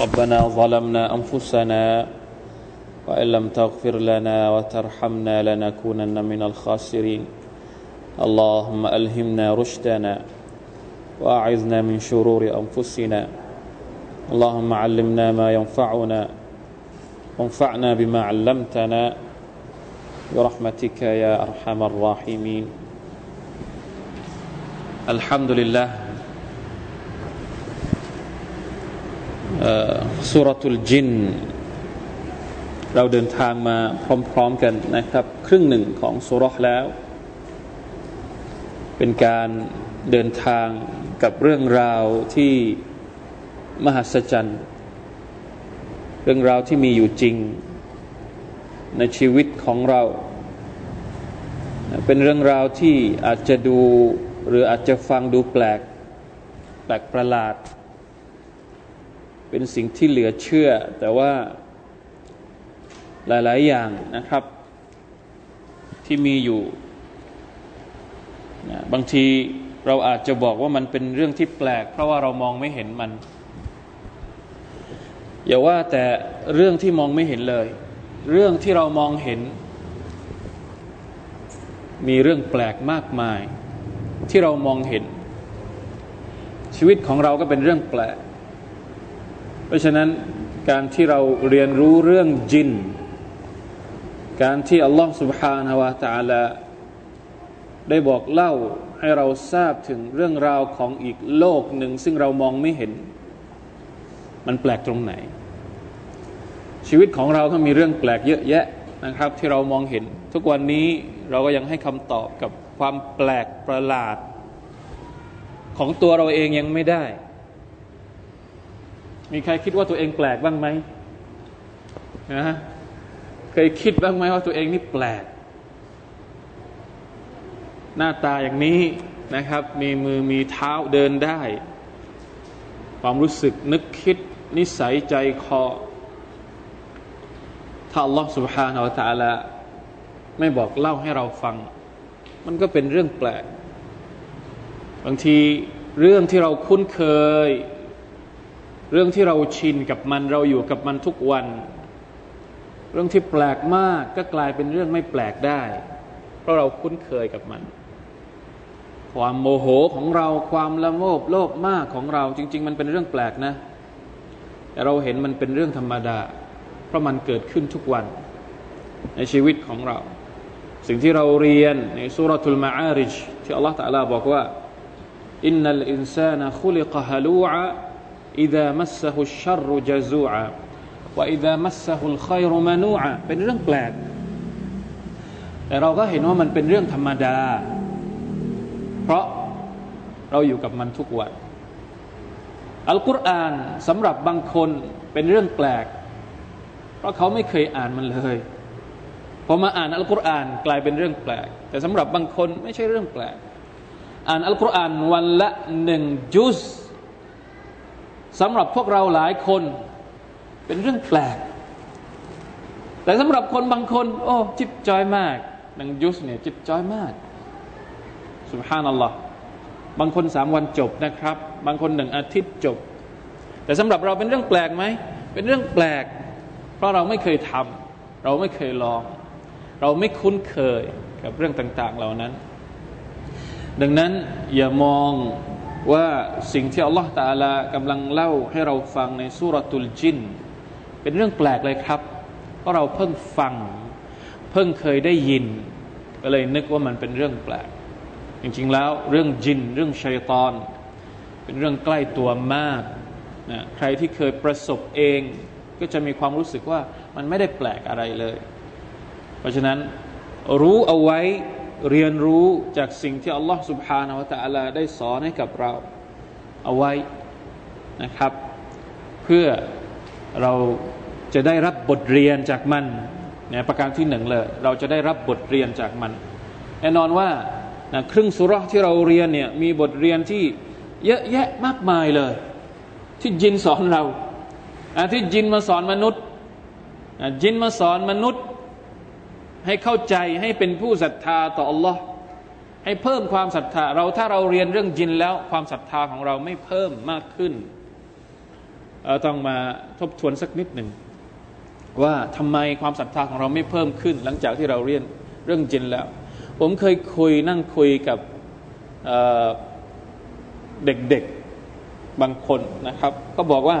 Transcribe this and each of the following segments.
ربنا ظلمنا أنفسنا وإن لم تغفر لنا وترحمنا لنكونن من الخاسرين. اللهم ألهمنا رشدنا وأعذنا من شرور أنفسنا. اللهم علمنا ما ينفعنا وانفعنا بما علمتنا. برحمتك يا أرحم الراحمين. الحمد لله สุรทุลจิน เราเดินทางมาพร้อมๆกันนะครับ ครึ่งหนึ่งของสุรแล้ว เป็นการเดินทางกับเรื่องราวที่มหัศจรรย์ เรื่องราวที่มีอยู่จริง ในชีวิตของเรา เป็นเรื่องราวที่อาจจะดูหรืออาจจะฟังดูแปลก แปลกประหลาด เป็นสิ่งที่เหลือเชื่อ แต่ว่าหลาย ๆ อย่างนะครับ ที่มีอยู่นะบางทีเราอาจจะบอกว่ามันเป็นเรื่องที่แปลก เพราะว่าเรามองไม่เห็นมัน อย่าว่าแต่เรื่องที่มองไม่เห็นเลย เรื่องที่เรามองเห็น มีเรื่องแปลกมากมาย ที่เรามองเห็น ชีวิตของเราก็เป็นเรื่องแปลก ราะฉะนั้นการที่เราเรียนรู้เรื่องจิน การที่อัลลอฮฺ سبحانه และ تعالى ได้บอกเล่าให้เราทราบถึงเรื่องราวของอีกโลกหนึ่ง ซึ่งเรามองไม่เห็น มันแปลกตรงไหน ชีวิตของเราก็มีเรื่องแปลกเยอะแยะนะครับ ที่เรามองเห็น ทุกวันนี้เราก็ยังให้คำตอบกับความแปลกประหลาด ของตัวเราเองยังไม่ได้ มีใครคิดว่าตัวเองแปลกบ้างไหมนะเคยคิดบ้างไหมว่าตัวเองนี่แปลก หน้าตาอย่างนี้นะครับ มีมือมีเท้าเดินได้ ความรู้สึกนึกคิดนิสัยใจคอ ถ้าอัลลอฮฺ سبحانه และ تعالى ไม่บอกเล่าให้เราฟัง มันก็เป็นเรื่องแปลก บางทีเรื่องที่เราคุ้นเคย เรื่องที่เราชินกับมันเราอยู่กับมันทุกวัน เรื่องที่แปลกมากก็กลายเป็นเรื่องไม่แปลกได้ เพราะเราคุ้นเคยกับมัน ความโมโหของเราความละโมบโลภมากของเราจริง ๆ มันเป็นเรื่องแปลกนะ แต่เราเห็นมันเป็นเรื่องธรรมดา เพราะมันเกิดขึ้นทุกวัน ในชีวิตของเรา สิ่งที่เราเรียนในสุรทูลมาอาริจที่อัลลอฮฺตะลาบอกว่าอินนัลอินซานะคุลิกฮะลูอะ إذا مسه الشر جزوعا وإذا مسه الخير منوعا เป็นเรื่องแปลก แต่เราก็เห็นว่ามันเป็นเรื่องธรรมดา เพราะเราอยู่กับมันทุกวัน อัลกุรอานสำหรับบางคนเป็นเรื่องแปลก เพราะเขาไม่เคยอ่านมันเลย พอมาอ่านอัลกุรอานกลายเป็นเรื่องแปลก แต่สำหรับบางคนไม่ใช่เรื่องแปลก อ่านอัลกุรอานวันละหนึ่งจุส สำหรับพวกเราหลายคนเป็นเรื่องแปลก แต่สำหรับคนบางคน โอ้ จิบจอยมากนังยุสเนี่ยจิบจอยมากสุบฮานัลลอฮ์บางคนสามวันจบนะครับ บางคนหนึ่งอาทิตย์จบ แต่สำหรับเราเป็นเรื่องแปลกไหม เป็นเรื่องแปลก เพราะเราไม่เคยทำเราไม่เคยลอง เราไม่คุ้นเคยกับเรื่องต่าง ๆ เหล่านั้น ดังนั้นอย่ามอง ว่าสิ่งที่อัลลอฮฺตาลากำลังเล่าให้เราฟังในสุรตุลจิน เป็นเรื่องแปลกเลยครับ เพราะเราเพิ่งฟัง เพิ่งเคยได้ยิน ก็เลยนึกว่ามันเป็นเรื่องแปลก จริงๆแล้วเรื่องจิน เรื่องชัยตอน เป็นเรื่องใกล้ตัวมากนะใครที่เคยประสบเอง ก็จะมีความรู้สึกว่ามันไม่ได้แปลกอะไรเลย เพราะฉะนั้นรู้เอาไว้ เรียนรู้จากสิ่งที่อัลลอฮ์ سبحانه และ تعالى ได้สอนให้กับเราเอาไว้นะครับ เพื่อเรา จะได้รับบทเรียนจากมันเนี่ยประการที่หนึ่งเลย เราจะได้รับบทเรียนจากมัน แน่นอนว่านะครึ่งสุรที่เราเรียนเนี่ยมีบทเรียนที่เยอะแยะมากมายเลย ที่จินสอนเราที่จินมาสอนมนุษย์จินมาสอนมนุษย์ ให้เข้าใจให้เป็นผู้ศรัทธาต่อ Allah ให้เพิ่มความศรัทธา เราถ้าเราเรียนเรื่องจินแล้วความศรัทธาของเราไม่เพิ่มมากขึ้นเราต้องมาทบทวนสักนิดหนึ่งว่าทำไมความศรัทธาของเราไม่เพิ่มขึ้น หลังจากที่เราเรียนเรื่องจินแล้ว ผมเคยคุยนั่งคุยกับเด็กๆบางคนนะครับ ก็บอกว่า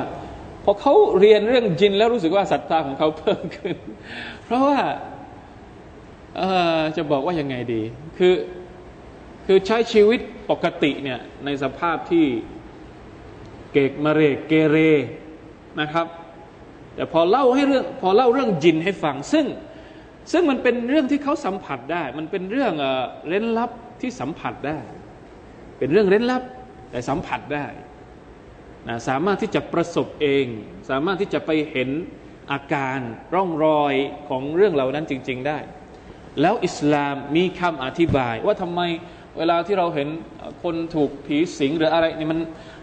พอเขาเรียนเรื่องจินแล้วรู้สึกว่าศรัทธาของเขาเพิ่มขึ้น เพราะว่า จะบอกว่ายังไงดี คือคือใช้ชีวิตปกติเนี่ยในสภาพที่เกกมะเรกเกเรนะครับ แต่พอเล่าให้เรื่องพอเล่าเรื่องจินให้ฟัง ซึ่งซึ่งมันเป็นเรื่องที่เขาสัมผัสได้ มันเป็นเรื่องเร้นลับที่สัมผัสได้ เป็นเรื่องเร้นลับแต่สัมผัสได้นะสามารถที่จะประสบเอง สามารถที่จะไปเห็นอาการร่องรอยของเรื่องเหล่านั้นจริง ๆ ได้ แล้วอิสลามมีคำอธิบาย ว่าทำไมเวลาที่เราเห็นคนถูกผีสิงหรืออะไรนี่มัน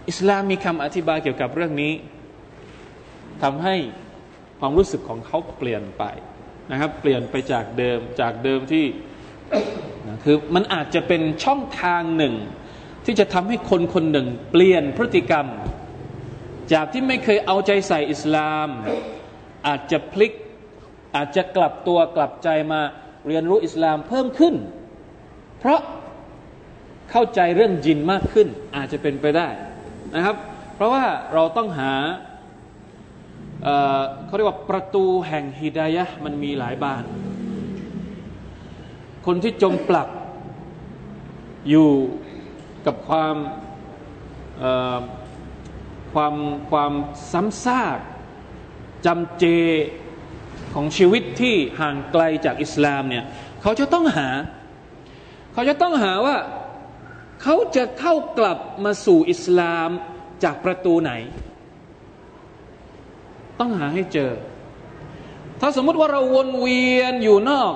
อิสลามมีคำอธิบายเกี่ยวกับเรื่องนี้ทำให้ความรู้สึกของเขาเปลี่ยนไปนะครับ เปลี่ยนไปจากเดิมจากเดิมที่คือมันอาจจะเป็นช่องทางหนึ่ง ที่จะทำให้คนคนหนึ่ง เปลี่ยนพฤติกรรม จากที่ไม่เคยเอาใจใส่อิสลาม อาจจะพลิกอาจจะกลับตัวกลับใจมา เรียนรู้อิสลามเพิ่มขึ้น เพราะเข้าใจเรื่องจินมากขึ้นอาจจะเป็นไปได้นะครับ เพราะว่าเราต้องหาเขาเรียกว่าประตูแห่งฮิดายะมันมีหลายบาน คนที่จมปลักอยู่กับความความความซ้ำซากจำเจ ของชีวิตที่ห่างไกลจากอิสลามเนี่ยเขาจะต้องหา เขาจะต้องหาว่าเขาจะเข้ากลับมาสู่อิสลามจากประตูไหน ต้องหาให้เจอ ถ้าสมมติว่าเราวนเวียนอยู่นอก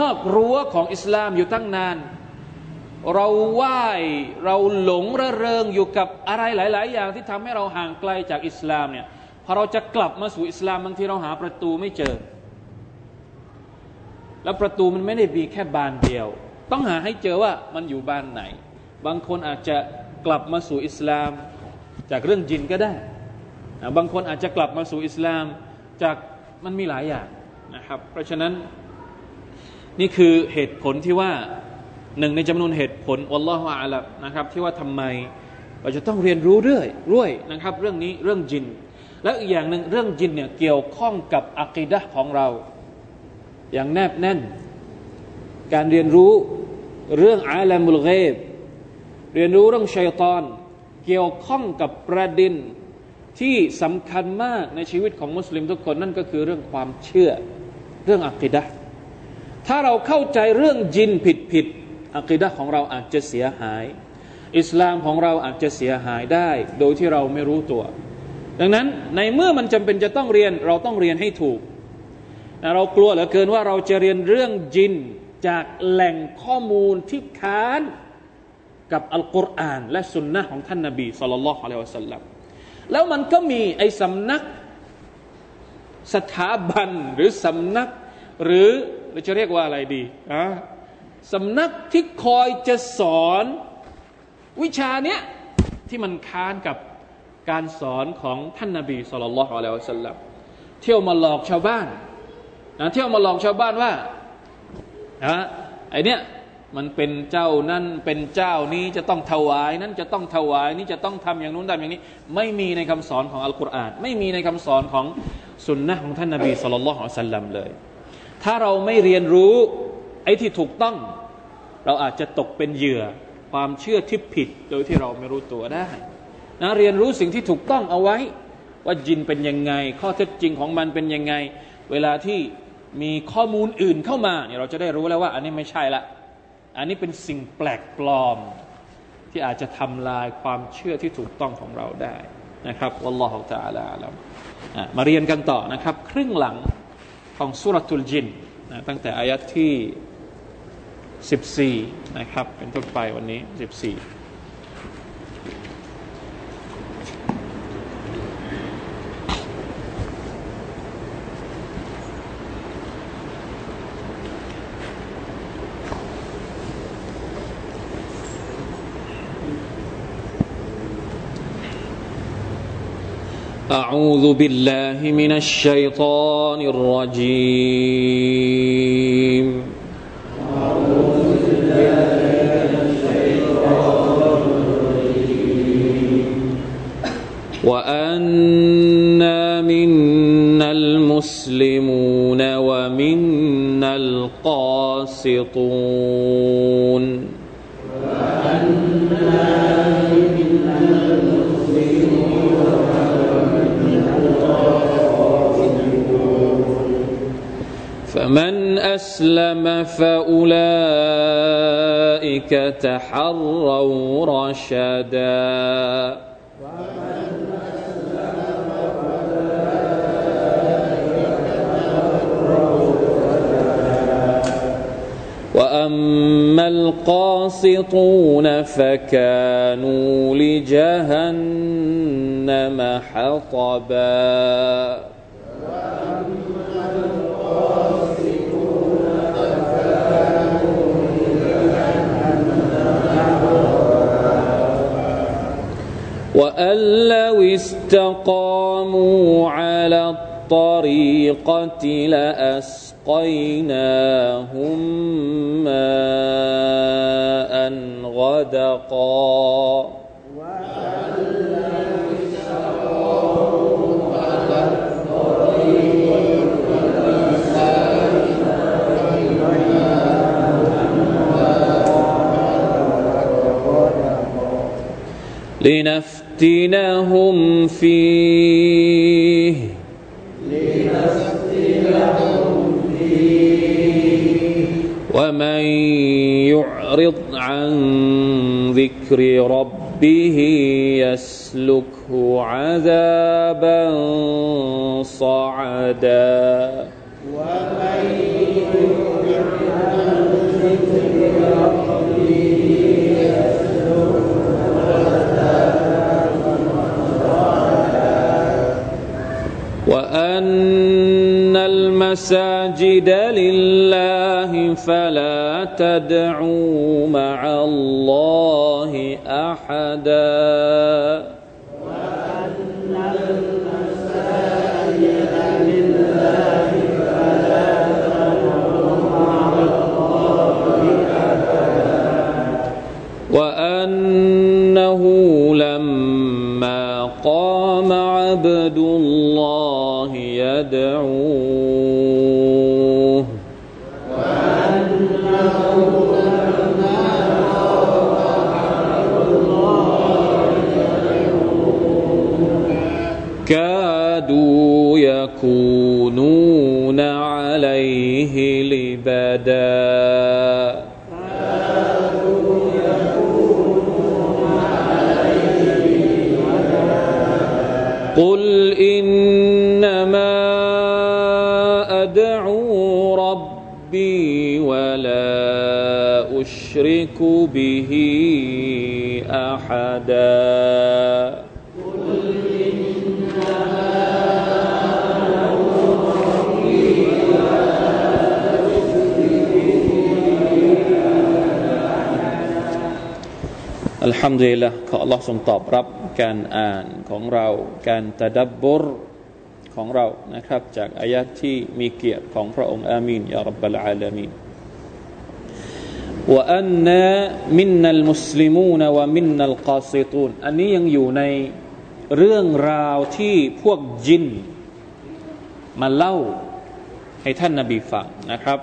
นอกรั้วของอิสลามอยู่ตั้งนาน เราไหว้เราหลงระเริงอยู่กับอะไรหลาย ๆ อย่างที่ทำให้เราห่างไกลจากอิสลามเนี่ยพอเราจะกลับมาสู่อิสลามบางทีเราหาประตูไม่เจอ แล้วประตูมันไม่ได้มีแค่บานเดียว ต้องหาให้เจอว่ามันอยู่บานไหน บางคนอาจจะกลับมาสู่อิสลาม จากเรื่องจินก็ได้ บางคนอาจจะกลับมาสู่อิสลามจากมันมีหลายอย่างนะครับ เพราะฉะนั้นนี่คือเหตุผลที่ว่าหนึ่งในจำนวนเหตุผลอัลลอฮฺอาลับนะครับ ที่ว่าทำไมเราจะต้องเรียนรู้เรื่อยร้วยนะครับ เรื่องนี้เรื่องจิน และอีกอย่างหนึ่งเรื่องจินเนี่ยเกี่ยวข้องกับอักีดะของเรา อย่างแนบแน่น การเรียนรู้เรื่องอาลามุลเกบเรียนรู้เรื่องชัยตอน เกี่ยวข้องกับประเด็นที่สำคัญมากในชีวิตของมุสลิมทุกคนนั่นก็คือเรื่องความเชื่อเรื่องอักิดะถ้าเราเข้าใจเรื่องจินผิดผิดอักิดะของเราอาจจะเสียหาย อิสลามของเราอาจจะเสียหายได้ โดยที่เราไม่รู้ตัว ดังนั้นในเมื่อมันจำเป็นจะต้องเรียนเราต้องเรียนให้ถูก เรากลัวเหลือเกินว่าเราจะเรียนเรื่องจินจากแหล่งข้อมูลที่ค้านกับอัลกุรอาน และสุนนะของท่านนาบีสุลต่านละฮ์อะลัยฮิสัลลัมแล้วมันก็มีไอ้สำนักสถาบันหรือสำนัก หรือเราจะเรียกว่าอะไรดีอะสำนักที่คอยจะสอนวิชาเนี้ยที่มันค้านกับการสอนของท่านนาบีสุลต่านละฮ์อะลัยฮิสัลลัมเที่ยวมาหลอกชาวบ้าน นะเที่ยวมาหลอกชาวบ้านว่าอะไอเนี้ยมันเป็นเจ้านั่นเป็นเจ้านี้จะต้องถวายนั้นจะต้องถวายนี้จะต้องทำอย่างนู้นทำอย่างนี้ ไม่มีในคำสอนของอัลกุรอานไม่มีในคำสอนของสุนนะของท่านนาบีสุลต่านละสัลลัมเลย ถ้าเราไม่เรียนรู้ไอ้ที่ถูกต้อง เราอาจจะตกเป็นเหยื่อความเชื่อที่ผิดโดยที่เราไม่รู้ตัวได้นะเรียนรู้สิ่งที่ถูกต้องเอาไว้ ว่าจินเป็นยังไง ข้อเท็จจริงของมันเป็นยังไง เวลาที่ มีข้อมูลอื่นเข้ามาเนี่ยเราจะได้รู้แล้วว่า อันนี้ไม่ใช่ละ อันนี้เป็นสิ่งแปลกปลอม ที่อาจจะทำลายความเชื่อที่ถูกต้องของเราได้นะครับอัลลอฮฺตาลาแล้วมาเรียนกันต่อนะครับ ครึ่งหลังของสุรทุลจินนะตั้งแต่อายัดที่ 14 นะครับ เป็นต้นไปวันนี้ 14 أعوذ بالله من الشيطان الرجيم. أعوذ بالله من الشيطان الرجيم وأنا منا المسلمون ومنا القاسطون. فمن أسلم فأولئك تحروا رشدا. وأما القاسطون فكانوا لجهنم حطبا. وأن لو استقاموا على الطريقة لأسقيناهم ماء غدقا. لنفتنهم فيه. لنفتنهم فيه ومن يعرض عن ذكر ربه يسلكه عذابا صعدا. وأن المساجد لله فلا تدعوا مع الله أحدا. يدعون أدعو ربي ولا أشرك به أحداอัลฮัมดุลิลละขอ Allah ทรงตอบรับการอ่านของเราการตะดับบร ของเรานะครับ จากอายะที่มีเกียรติของพระองค์อามีนยารับบลอาลามีนว่าอันนามินนัลมุสลิมูนวะมินนัลกาซิตูนอันนี้ยังอยู่ในเรื่องราวที่พวกจิน มาเล่าให้ท่านนาบีฟังนะครับ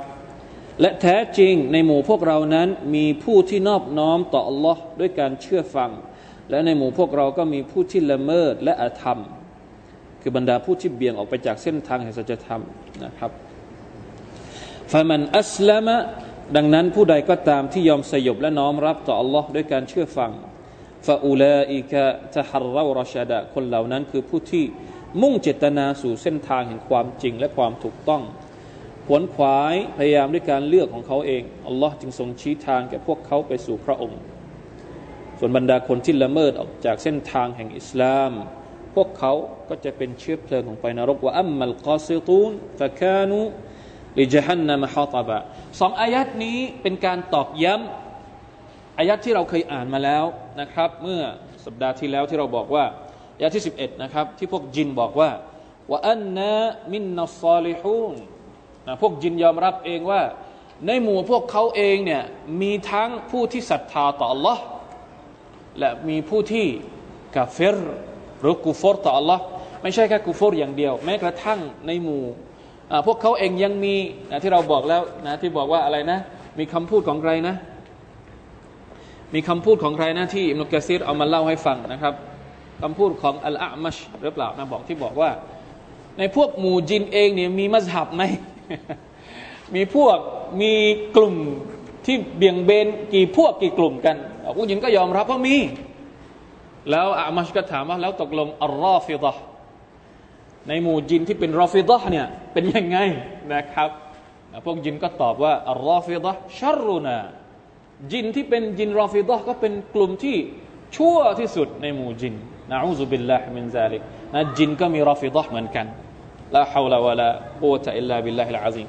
และแท้จริงในหมู่พวกเรานั้นมีผู้ที่นอบน้อมต่อ Allah ด้วยการเชื่อฟัง และในหมู่พวกเราก็มีผู้ที่ละเมิดและอาธรรม คือบรรดาผู้ที่เบี่ยงออกไปจากเส้นทางแห่งสัจธรรมนะครับฟามันอัสลามะดังนั้นผู้ใดก็ตามที่ยอมสยบและน้อมรับต่อ Allah ด้วยการเชื่อฟังฟาอูลาอิกะตะฮารรารชาดะคนเหล่านั้นคือผู้ที่มุ่งเจตนาสู่เส้นทางแห่งความจริงและความถูกต้อง ขวนขวายพยายามด้วยการเลือกของเขาเอง อัลลอฮ์จึงทรงชี้ทางแก่พวกเขาไปสู่พระองค์ ส่วนบรรดาคนที่ละเมิดออกจากเส้นทางแห่งอิสลาม วกเขาก็จะเป็นเชื้อเพลิงของไฟนรกว่าอัมมัลกาซิตูนฟะคานุลิจฮันนามฮาตบะสองอายัดนี้เป็นการตอกย้ำอายัดที่เราเคยอ่านมาแล้วนะครับ เมื่อสัปดาห์ที่แล้วที่เราบอกว่าอายัดที่ 11 นะครับ ที่พวกจินบอกว่าว่าอันนะมินนัสซาลิฮูนนะพวกจินยอมรับเองว่า ในหมู่พวกเขาเองเนี่ยมีทั้งผู้ที่ศรัทธาต่อ Allah และมีผู้ที่กาเฟร หรือกุฟรต่อ Allah ไม่ใช่แค่กุฟรอย่างเดียว แม้กระทั่งในหมู่พวกเขาเองยังมีนะที่เราบอกแล้วนะที่บอกว่าอะไรนะ มีคำพูดของใครนะ มีคำพูดของใครนะที่อิมนุกะซีรเอามาเล่าให้ฟังนะครับคำพูดของอัลอามัชหรือเปล่านะบอกที่บอกว่า ในพวกหมู่จินเองเนี่ยมีมัสฮับไหมมีพวกมีกลุ่มที่เบี่ยงเบนกี่พวกกี่กลุ่มกันผู้หญิงก็ยอมรับว่ามี แล้วอามัชก็ถามว่าแล้วตกลงอัลรอฟิดะในหมู่จินที่เป็นรอฟิดะเนี่ยเป็นยังไงนะครับพวกจินก็ตอบว่าอัลรอฟิดะชัรุนาจินที่เป็นจินรอฟิดะก็เป็นกลุ่มที่ชั่วที่สุดในหมู่จินنعوذ بالله من ذلك นะจินก็มีرافضة เหมือนกัน لا حول ولا قوة إلا بالله العظيم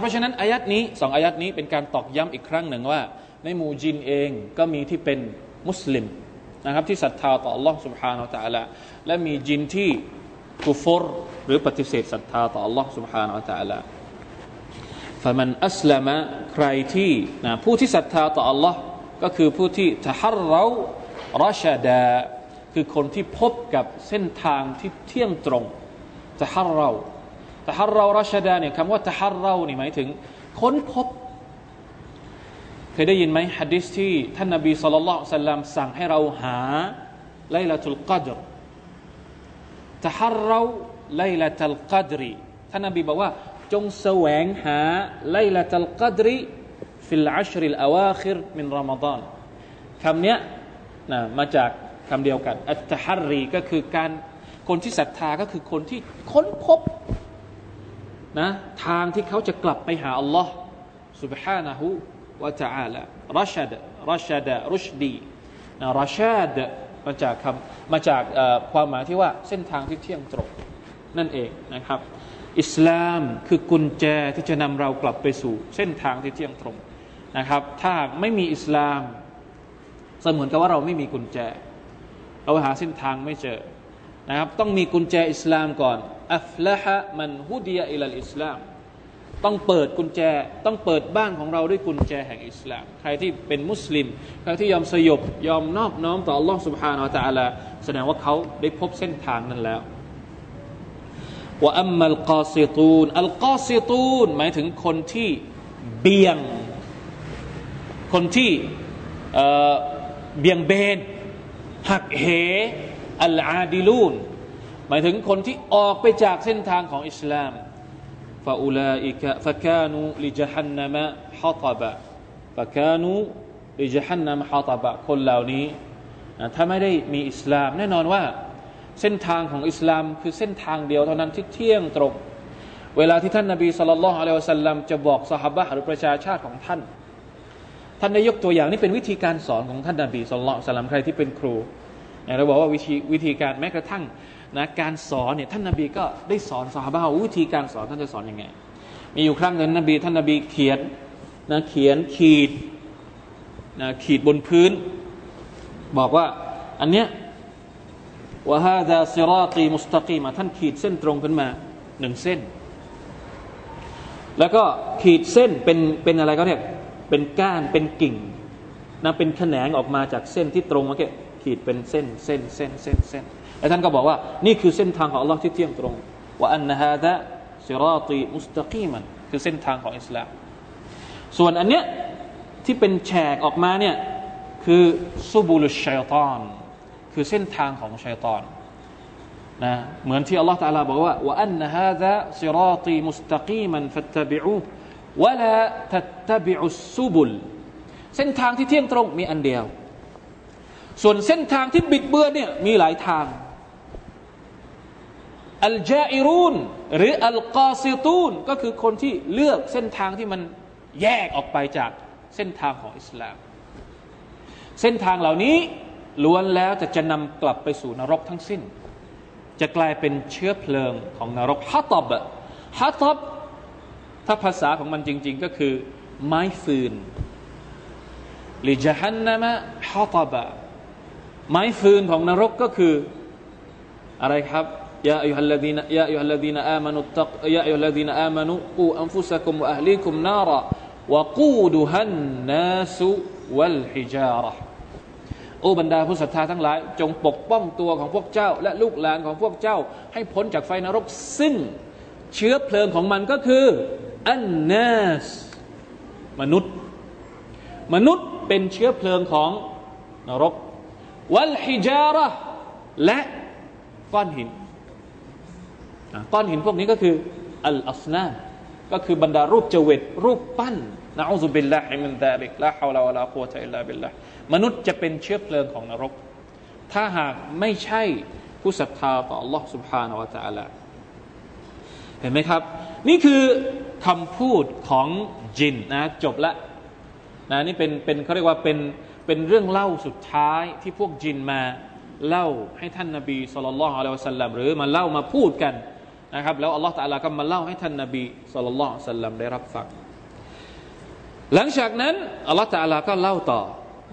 เพราะฉะนั้นอายัดนี้สองอายัดนี้เป็นการตอกย้ำอีกครั้งหนึ่งว่า ในหมู่จินเองก็มีที่เป็นมุสลิม นะครับที่ศรัทธาต่อ Allah سبحانه และ تعالى และมีจินที่กุฟรหรือปฏิเสธศรัทธาต่อ Allah سبحانه และ تعالى ฟะมันอัสลามะใครที่นะผู้ที่ศรัทธาต่อ Allah ก็คือผู้ที่ทหารเราราชดาคือคนที่พบกับเส้นทางที่เที่ยงตรงตะฮัรเราตะฮัรเรารัชดาเนี่ยคำว่าตะฮัรเรานี่หมายถึงค้นพบ เคยได้ยินไหมฮะดิษที่ท่านนบีสุลต่านสัลลัมสั่งให้เราหาไลลาตุลกัดรตะฮัรเราไลลาตุลกัดรีท่านนบีบอกว่า จงแสวงหาไลลาตุลกัดรีฟิลอัชริลอาวาคิรมินรอมฎอนคำนี้นะมาจากคำเดียวกันอัตตะฮัรรีก็คือการคนที่ศรัทธาก็คือคนที่ค้นพบนะทางที่เขาจะกลับไปหาอัลลอฮ์ سبحانه และ تعالى รัชดรัชดรุชดีนะรัชดมาจากคำมาจากความหมายที่ว่าเส้นทางที่เที่ยงตรงนั่นเองนะครับ อิสลามคือกุญแจที่จะนำเรากลับไปสู่เส้นทางที่เที่ยงตรงนะครับ ถ้าไม่มีอิสลามเสมือนกับว่าเราไม่มีกุญแจ เราหาเส้นทางไม่เจอนะครับต้องมีกุญแจอิสลามก่อนอัฟละฮะมันฮุดียอิลลอิสลาม ต้องเปิดกุญแจต้องเปิดบ้านของเราด้วยกุญแจแห่งอิสลาม ใครที่เป็นมุสลิมใครที่ยอมสยบยอมนอบน้อมต่อ Allah سبحانه และ تعالى แสดงว่าเขาได้พบเส้นทางนั้นแล้วว่าอัมมัลกาซิตูนอัลกาซิตูนหมายถึงคนที่เบี่ยง คนที่เบี่ยงเบนหักเหอัลอาดิลูนหมายถึงคนที่ออกไปจากเส้นทางของอิสลาม ฟาอูลาอิกะฟะกานูลิจฮันนามะฮัตบะฟะกานูลิจฮันนามะฮัตบะคนเหล่านี้ถ้าไม่ได้มีอิสลาม แน่นอนว่า เส้นทางของอิสลามคือเส้นทางเดียวเท่านั้นที่เที่ยงตรง เวลาที่ท่านนาบีสุลต่านละฮ์อะลัยฮิสัลลัมจะบอกสหบะหรือประชาชาติของท่าน ท่านได้ยกตัวอย่างนี่เป็นวิธีการสอนของท่านนาบีสุลต่านละฮ์ใครที่เป็นครูเราบอกว่าวิธีวิธีการแม้กระทั่ง นะการสอนเนี่ยท่านนาบีก็ได้สอนสาบะวิธีการสอนท่านจะสอนอยังไง มีอยู่ครั้งหนึ่งนบีท่านนาบีเขียนนะเขียนขีดนะขีดบนพื้น บอกว่าอันเนี้ยว่าฮาดาซิราตีมุสตะกีมาท่านขีดเส้นตรงขึ้นมาหนึ่งเส้น แล้วก็ขีดเส้นเป็นเป็นอะไรก็เนี่ยเป็นก้านเป็นกิ่งนะเป็นแขนงออกมาจากเส้นที่ตรงมื่อกี้ขีดเป็นเส้นเส้นเส้นเส้นเส้น แล้วท่านก็บอกว่านี่คือเส้นทางของ Allah ที่เที่ยงตรงว่าอันนะฮะดะซิราตีมุสตะกีมันคือเส้นทางของอิสลาม ส่วนอันเนี้ยที่เป็นแฉกออกมาเนี่ยคือซูบูลุชัยตอนคือเส้นทางของชัยตอนนะเหมือนที่อัลลอฮฺตาลาบอกว่าว่าอันนะฮะดะซิราตีมุสตะกีมันฟัตตบิอูวะลาตัตตบิอุซูบุลเส้นทางที่เที่ยงตรงมีอันเดียว ส่วนเส้นทางที่บิดเบือนเนี่ยมีหลายทาง อัลจาอิรูนหรืออัลกอซิตูนก็คือคนที่เลือกเส้นทางที่มันแยกออกไปจากเส้นทางของอิสลาม เส้นทางเหล่านี้ล้วนแล้วจะจะนำกลับไปสู่นรกทั้งสิ้น จะกลายเป็นเชื้อเพลิงของนรกฮัตตบฮัตตบถ้าภาษาของมันจริง ๆ ก็คือ ไม้ฟืนลิจะฮันนามะฮัตบะไม้ฟืนของนรกก็คืออะไรครับ ยาอัยฮัลลดีนยาอัยฮัลลดีนอามานุตักยาอัยฮัลลดีนอามานุกูอันฟุสกุมวะอัลลีกุมนาระวะกูดุฮันนาสุวัลฮิจาระโอ้บรรดาผู้ศรัทธาทั้งหลาย จงปกป้องตัวของพวกเจ้า และลูกหลานของพวกเจ้า ให้พ้นจากไฟนรกซึ่งเชื้อเพลิงของมันก็คืออันนาสมนุษย์ มนุษย์เป็นเชื้อเพลิงของนรก วัลฮิจาระและก้อนหิน ก้อนหินพวกนี้ก็คืออัลอัสนาก็คือบรรดารูปเจวิตรูปปั้นนะอูซุบิลลาฮิมินซาลิกละฮาวลาวะลากุวะตะอิลลาบิลลาห์มนุษย์จะเป็นเชื้อเพลิงของนรก ถ้าหากไม่ใช่ผู้ศรัทธาต่อ Allah سبحانه และ تعالى เห็นไหมครับ นี่คือคำพูดของจินนะจบละนะนี่เป็นเป็นเขาเรียกว่าเป็นเป็นเรื่องเล่าสุดท้ายที่พวกจินมาเล่าให้ท่านนาบีสุลต่านละฮ์อะลัยฮิสัลลัมหรือมาเล่ามาพูดกัน นะครับแล้วอัลลอฮฺตะลาก็มาเล่าให้ท่านนาบีสุลต่านละสัลลัมได้รับฟัง หลังจากนั้นอัลลอฮฺตะลาก็เล่าต่อ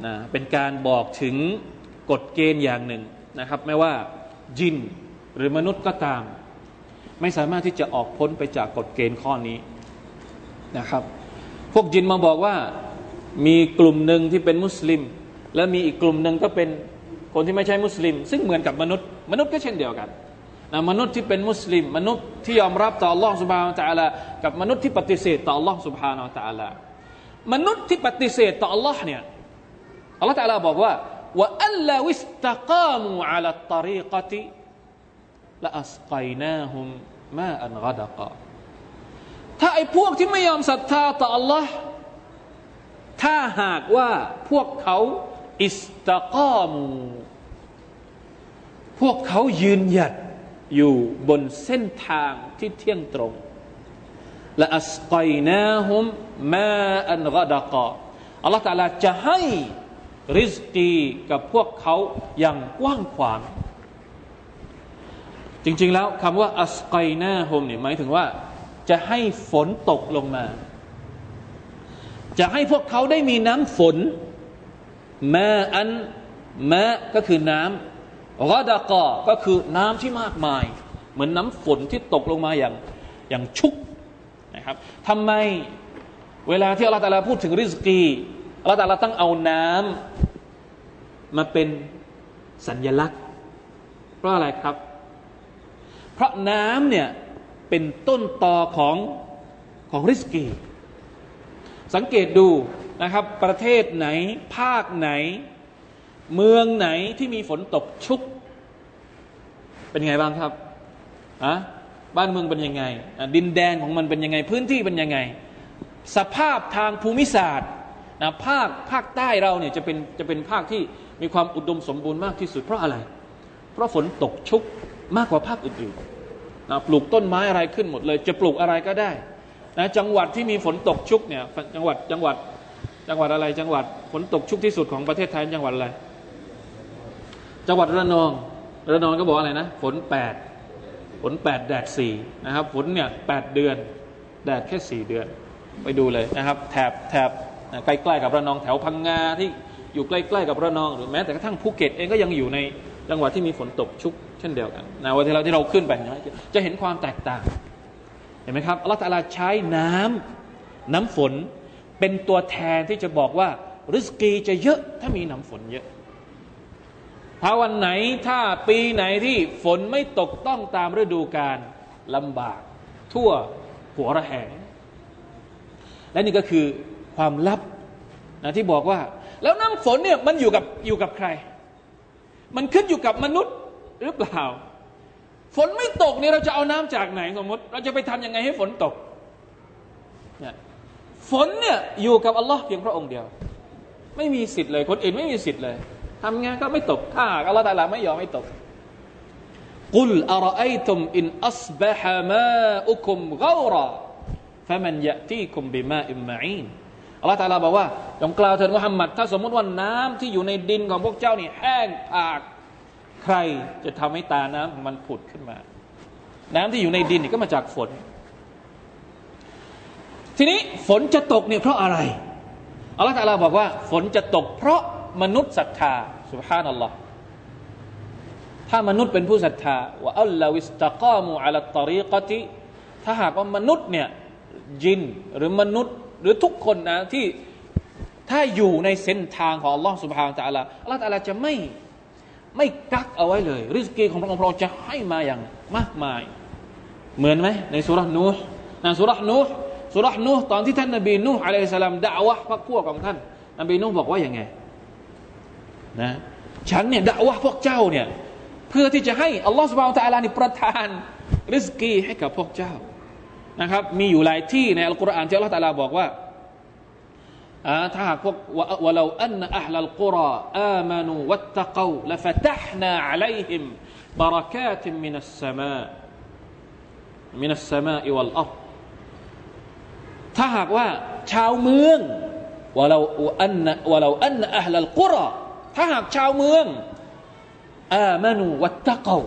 นะเป็นการบอกถึงกฎเกณฑ์อย่างหนึ่งนะครับ ไม่ว่าจินหรือมนุษย์ก็ตาม ไม่สามารถที่จะออกพ้นไปจากกฎเกณฑ์ข้อนี้นะครับ พวกจินมาบอกว่ามีกลุ่มหนึ่งที่เป็นมุสลิม และมีอีกกลุ่มหนึ่งก็เป็นคนที่ไม่ใช่มุสลิม ซึ่งเหมือนกับมนุษย์ มนุษย์ก็เช่นเดียวกัน นะมนุษย์ที่เป็นมุสลิม มนุษย์ที่ยอมรับต่อ Allah سبحانه และ تعالى กับมนุษย์ที่ปฏิเสธต่อ Allah سبحانه และ تعالى มนุษย์ที่ปฏิเสธต่อ Allah เนี่ย Allah تعالى บอกว่าว่าอัลลาวิสตะกามูอัลตรีกติละอัสกัยนาฮุมมาอันกดกะถ้าไอ้พวกที่ไม่ยอมศรัทธาต่อ Allah ถ้าหากว่าพวกเขาอิสตะกามูพวกเขายืนหยัด อยู่บนเส้นทางที่เที่ยงตรงและอัสกัยนาฮุมมาอันกดกะอัลลอฮฺตาลาจะให้ริสกีกับพวกเขาอย่างกว้างขวาง จริง ๆ แล้วคำว่าอัสกัยนาฮุมเนี่ยหมายถึงว่า จะให้ฝนตกลงมา จะให้พวกเขาได้มีน้ำฝนมาอันมะก็คือน้ำ รอดากอก็คือน้ำที่มากมาย เหมือนน้ำฝนที่ตกลงมาอย่างอย่างชุกนะครับทำไมเวลาที่อัลลอฮฺตาลาพูดถึงริสกีอัลลอฮฺตาลาต้องเอาน้ำมาเป็นสัญญลักษณ์ เพราะอะไรครับ เพราะน้ำเนี่ยเป็นต้นตอของของริสกี สังเกตดูนะครับ ประเทศไหนภาคไหน เมืองไหนที่มีฝนตกชุก เป็นไงบ้างครับอะบ้านเมืองเป็นยังไง ดินแดนของมันเป็นยังไง พื้นที่เป็นยังไง สภาพทางภูมิศาสตร์นะภาคภาคใต้เราเนี่ยจะเป็นจะเป็นภาคที่มีความอุดมสมบูรณ์มากที่สุดเพราะอะไร เพราะฝนตกชุกมากกว่าภาคอื่นๆนะปลูกต้นไม้อะไรขึ้นหมดเลย จะปลูกอะไรก็ได้นะจังหวัดที่มีฝนตกชุกเนี่ยจังหวัดจังหวัดจังหวัดอะไรจังหวัดฝนตกชุกที่สุดของประเทศไทยจังหวัดอะไร จังหวัดระนอง ระนองก็บอกอะไรนะ ฝนแปดฝนแปดแดดสี่นะครับฝนเนี่ยแปดเดือน แดดแค่สี่เดือน ไปดูเลยนะครับ แถบแถบใกล้ๆกับระนองแถวพังงาที่อยู่ใกล้ๆกับระนองหรือแม้แต่กระทั่งภูเก็ตเองก็ยังอยู่ในจังหวัดที่มีฝนตกชุกเช่นเดียวกันนะวันที่เราที่เราขึ้นไปจะเห็นความแตกต่าง เห็นไหมครับอัลลอฮฺตาลาใช้น้ำน้ำฝนเป็นตัวแทนที่จะบอกว่าริสกีจะเยอะถ้ามีน้ำฝนเยอะ ถ้าวันไหนถ้าปีไหนที่ฝนไม่ตกต้องตามฤดูกาลลำบาก ทั่วหัวระแหง และนี่ก็คือความลับนะที่บอกว่า แล้วน้ำฝนเนี่ยมันอยู่กับอยู่กับใคร มันขึ้นอยู่กับมนุษย์หรือเปล่า ฝนไม่ตกเนี่ยเราจะเอาน้ำจากไหนสมมติ เราจะไปทำยังไงให้ฝนตกเนี่ยฝนเนี่ยอยู่กับอัลลอฮ์เพียงพระองค์เดียว ไม่มีสิทธิ์เลย คนอื่นไม่มีสิทธิ์เลย ททำไงก็ไม่ตกถ้าอัลลอฮฺตาลาไม่ยอมไม่ตกกุลอารอัยตุมอินอัสบะฮะมาอุคุมกอราฟะมันยะตีคุมบิมาอิมมาอีนอัลลอฮฺตาลาบอกว่าจงกล่าวเถิดมุฮัมมัดถ้าสมมติว่าน้ำที่อยู่ในดินของพวกเจ้านี่แห้งผาก ใครจะทำให้ตาน้ำของมันผุดขึ้นมา น้ำที่อยู่ในดินนี่ก็มาจากฝน ทีนี้ฝนจะตกเนี่ยเพราะอะไรอัลลอฮฺตาลาบอกว่า ฝนจะตกเพราะมนุษย์ศรัทธา สุบฮานัลลอฮ์ถ้ามนุษย์เป็นผู้ศรัทธาว่าอัลลอฮิสตะกามูอัลตอรีกติถ้าหากว่ามนุษย์เนี่ยจินหรือมนุษย์หรือทุกคนนะที่ถ้าอยู่ในเส้นทางของอัลลอฮ์สุบฮานตะลาอัลลอฮ์ตะลาจะไม่ไม่กักเอาไว้เลย ริสกีของพระองค์พระองค์จะให้มาอย่างมากมาย เหมือนไหมในสุรษนูห์ในสุรษนูห์สุรษนูห์ตอนที่ท่านนบีนูห์อะลัยฮิสสลามด่าวะพรรคพวกของท่านนบีนูห์บอกว่าอย่างไง นะฉันเนี่ยด่าวะพวกเจ้าเนี่ยเพื่อที่จะให้อัลลอฮฺสุบฮานตะลานี่ประทานริสกีให้กับพวกเจ้านะครับ มีอยู่หลายที่ในอัลกุรอานที่อัลลอฮฺตะลาบอกว่าถ้าหากพวกว่าเราอันอัลลัลกุรออามานูวัตตะกูละฟตัห์นาอัลัยฮิมบารักาติมินัสสมามินัสสมาอิวัลอัรถ้าหากว่าชาวเมืองว่าเราอันว่าเราอันอัลลัลกุรอ ถ้าหากชาวเมืองอามานูวัตตะกู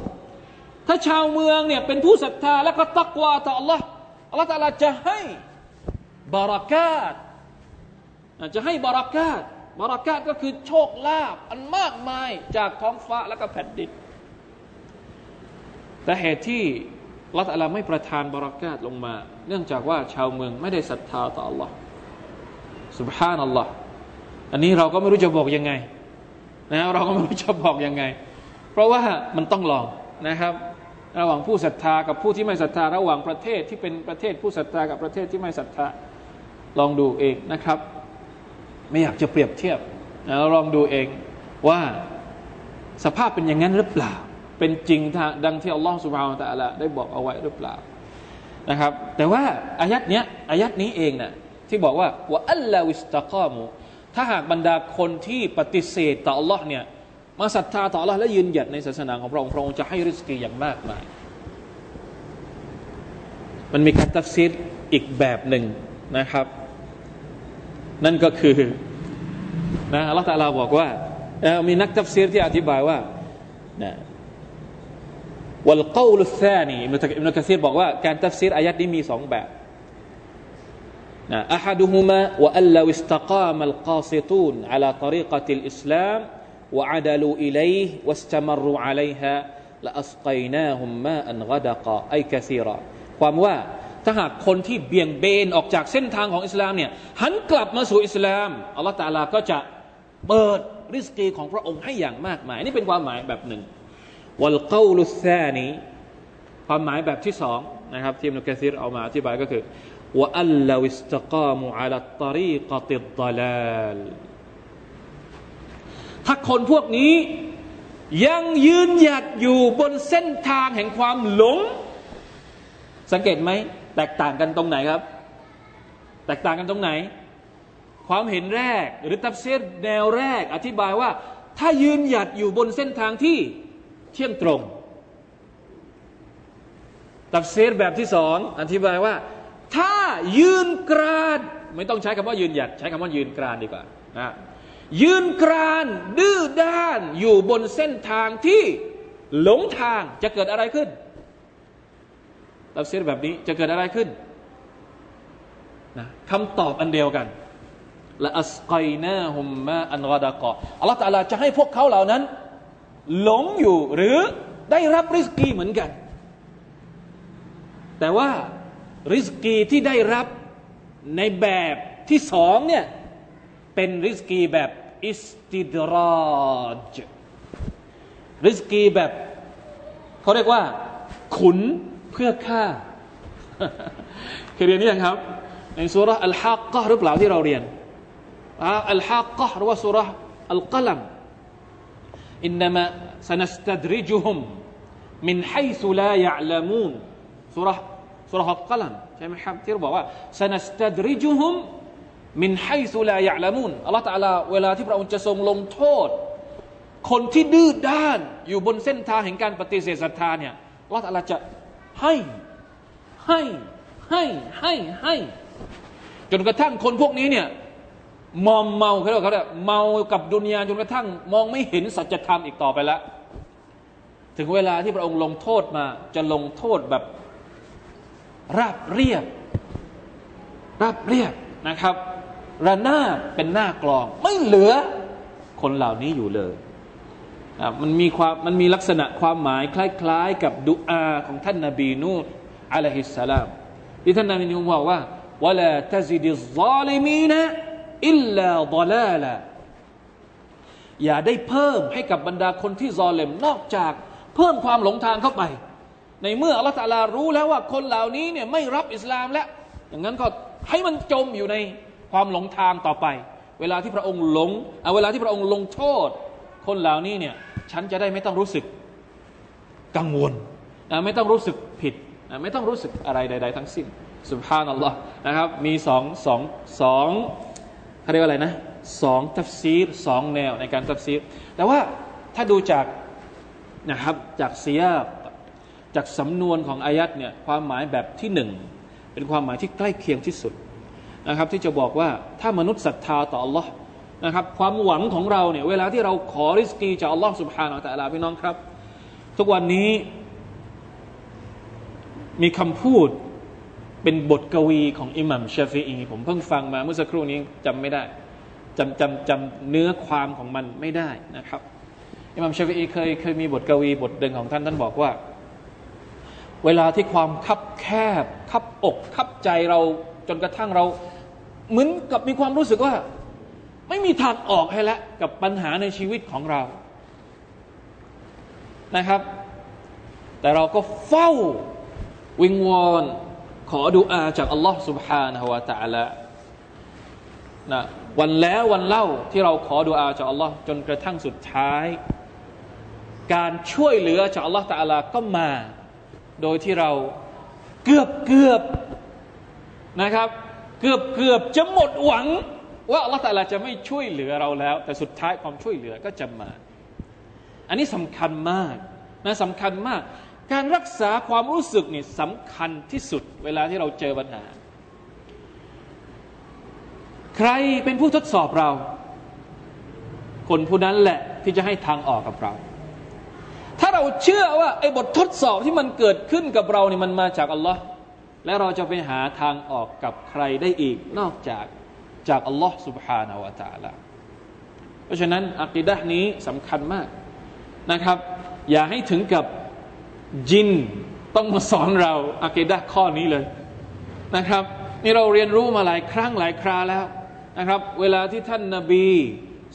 ถ้าชาวเมืองเนี่ยเป็นผู้ศรัทธาและก็ตักวาต่อ Allah อัลลอฮฺตาลาจะให้บารักาตจะให้บารักาตบารักาตก็คือโชคลาภอันมากมายจากท้องฟ้าและก็แผ่นดินแต่เหตุที่ละตัลลาไม่ประทานบารักาตลงมา เนื่องจากว่าชาวเมืองไม่ได้ศรัทธาต่อ Allah سبحان อัลลอฮ์อันนี้เราก็ไม่รู้จะบอกยังไง นะเราก็ไม่รู้จะบอกยังไง เพราะว่ามันต้องลองนะครับ ระหว่างผู้ศรัทธากับผู้ที่ไม่ศรัทธา ระหว่างประเทศที่เป็นประเทศผู้ศรัทธากับประเทศที่ไม่ศรัทธาลองดูเองนะครับ ไม่อยากจะเปรียบเทียบนะลองดูเองว่าสภาพเป็นอย่างนั้นหรือเปล่า เป็นจริงดังที่อัลลอฮฺสุบฮานตะละได้บอกเอาไว้หรือเปล่านะครับ แต่ว่าอายัดเนี้ยอายัดนี้เองนะ่ะที่บอกว่า وأن لو استقاموا ถ้าหากบรรดาคนที่ปฏิเสธต่ออัลลอฮ์เนี่ยมาศรัทธาต่อ Allah และยืนหยัดในศาสนาของพระองค์พระองค์จะให้ริสกีอย่างมากมายมันมีการตัฟซีรอีกแบบหนึ่งนะครับ นั่นก็คือนะอัลลอฮฺตาลาบอกว่ามีนักตัฟซีรที่อธิบายว่านะวัลกอลุสซานีอิบนุกะซีรบอกว่าการตัฟซีรอายัดนี้มีสองแบบ นะอะฮัดุฮุมะว่าอัลลอฮฺสตกามัลกาซิตูนอัลาตริกติลอิสลามว่าอัดลูอิเล لأسقيناهم อัลัยฮะละอัสกีนความว่าถ้าหากคนที่เบี่ยงเบนออกจากเส้นทางของอิสลามเนี่ยหันกลับมาสู่อิสลามอัลลอฮฺตาลาก็จะเปิดริสกีของพระองค์ให้อย่างมากมาย นี่เป็นความหมายแบบหนึ่งวัลกาลุสซานีความหมายแบบที่สองนะครับทีมมุกะซิรเอามาอธิบายก็คือ ว่าอัลลอฮิสตกามุอัลตตรีกติดดลาลถ้าคนพวกนี้ยังยืนหยัดอยู่บนเส้นทางแห่งความหลง สังเกตไหมแตกต่างกันตรงไหนครับ แตกต่างกันตรงไหน ความเห็นแรกหรือตับเซตแนวแรก อธิบายว่า ถ้ายืนหยัดอยู่บนเส้นทางที่เที่ยงตรง ตับเซตแบบที่สองอธิบายว่า ถ้ายืนกราน ไม่ต้องใช้คำว่ายืนหยัด ใช้คำว่ายืนกรานดีกว่านะยืนกรานดื้อด้านอยู่บนเส้นทางที่หลงทางจะเกิดอะไรขึ้นตับเสียแบบนี้จะเกิดอะไรขึ้นนะคำตอบอันเดียวกันละอัสกัยนาฮุมมาอันกอดะกออัลลอฮฺตาลาจะให้พวกเขาเหล่านั้น หลงอยู่หรือได้รับริสกีเหมือนกัน แต่ว่า ริสกีที่ได้รับในแบบที่สองเนี่ยเป็นริสกีแบบอิสติดรอจริสกีแบบเขาเรียกว่า ขุนเพื่อฆ่าเคยเรียนนี่ยังครับ ในสุรอัลฮักกะหรือเปล่าที่เราเรียนอัลฮักกะหรือว่าสุรอัลกัลัมإنما سنستدرجهم من حيث لا يعلمون สุร สุรอัลกัลัมใช่ไหมครับที่เราบอกว่าسنستدرجهم من حيث لا يعلمون อัลลอฮฺตะลาเวลาที่พระองค์จะทรงลงโทษ คนที่ดื้อด้านอยู่บนเส้นทางแห่งการปฏิเสธศรัทธาเนี่ยอัลลอฮฺจะให้ให้ให้ให้ให้ จนกระทั่งคนพวกนี้เนี่ยมอมเมาเขาเรียกเขาเรียกเมากับดุนยาจนกระทั่ง มองไม่เห็นสัจธรรมอีกต่อไปแล้วถึงเวลาที่พระองค์ลงโทษมาจะลงโทษแบบ ราบเรียบ ราบเรียบนะครับ ระนาบเป็นหน้ากลอง ไม่เหลือคนเหล่านี้อยู่เลยมันมีความมันมีลักษณะความหมาย คล้าย ๆ กับดุอาของท่านนาบีนูตอะลัยฮิสสลามที่ท่านนาบีนูตบอกว่าวะลาตซิดิซาลิมีนะอิลลาดลาลาอย่าได้เพิ่มให้กับบรรดาคนที่ซอเลมนอกจากเพิ่มความหลงทางเข้าไป ในเมื่ออัลลอฮฺตาลารู้แล้วว่าคนเหล่านี้เนี่ยไม่รับอิสลามแล้ว อย่างนั้นก็ให้มันจมอยู่ในความหลงทางต่อไป เวลาที่พระองค์หลงเอาเวลาที่พระองค์ลงโทษ คนเหล่านี้เนี่ยฉันจะได้ไม่ต้องรู้สึกกังวลไม่ต้องรู้สึกผิดไม่ต้องรู้สึกอะไรใด ๆ ทั้งสิ้นสุภาพนัลลอฮ์นะครับมีสองสองสองเขาเรียกว่าอะไรนะสองทัฟซีรสองแนวในการทัฟซีรแต่ว่าถ้าดูจากนะครับจากเสีย จากสำนวนของอายัดเนี่ยความหมายแบบที่หนึ่งเป็นความหมายที่ใกล้เคียงที่สุดนะครับที่จะบอกว่าถ้ามนุษย์ศรัทธาต่อ Allah นะครับความหวังของเราเนี่ยเวลาที่เราขอริสกีจากอัลลอฮ์สุบฮานาอัลลอฮ์พี่น้องครับ ทุกวันนี้มีคำพูดเป็นบทกวีของอิหมัมชาฟีอีผมเพิ่งฟังมาเมื่อสักครู่นี้จำไม่ได้จำจำจำเนื้อความของมันไม่ได้นะครับอิหมัมชาฟีอีเคยเคยมีบทกวีบทหนึ่งของท่านท่านบอกว่า เวลาที่ความคับแคบคับอกคับใจเราจนกระทั่งเราเหมือนกับมีความรู้สึกว่าไม่มีทางออกให้แล้วกับปัญหาในชีวิตของเรานะครับ แต่เราก็เฝ้าวิงวอนขอดุอาจากอัลลอฮ์ سبحانه และ تعالى นะวันแล้ววันเล่าที่เราขอดุอาจากอัลลอฮ์จนกระทั่งสุดท้าย การช่วยเหลือจากอัลลอฮ์ตะอาลาก็มา โดยที่เราเกือบเกือบนะครับ เกือบเกือบจะหมดหวัง ว่าอัลลอฮฺตาลาจะไม่ช่วยเหลือเราแล้ว แต่สุดท้ายความช่วยเหลือก็จะมา อันนี้สำคัญมากนะสำคัญมาก การรักษาความรู้สึกนี่สำคัญที่สุดเวลาที่เราเจอปัญหา ใครเป็นผู้ทดสอบเรา คนผู้นั้นแหละที่จะให้ทางออกกับเรา ถ้าเราเชื่อว่าไอ้บททดสอบที่มันเกิดขึ้นกับเรานี่มันมาจากอัลลอฮ์และเราจะไปหาทางออกกับใครได้อีกนอกจากจากอัลลอฮ์ سبحانه และ تعالى เพราะฉะนั้นอักีดะนี้สำคัญมากนะครับ อย่าให้ถึงกับจินต้องมาสอนเราอักีดะข้อนี้เลยนะครับนี่เราเรียนรู้มาหลายครั้งหลายคราแล้วนะครับ เวลาที่ท่านนาบี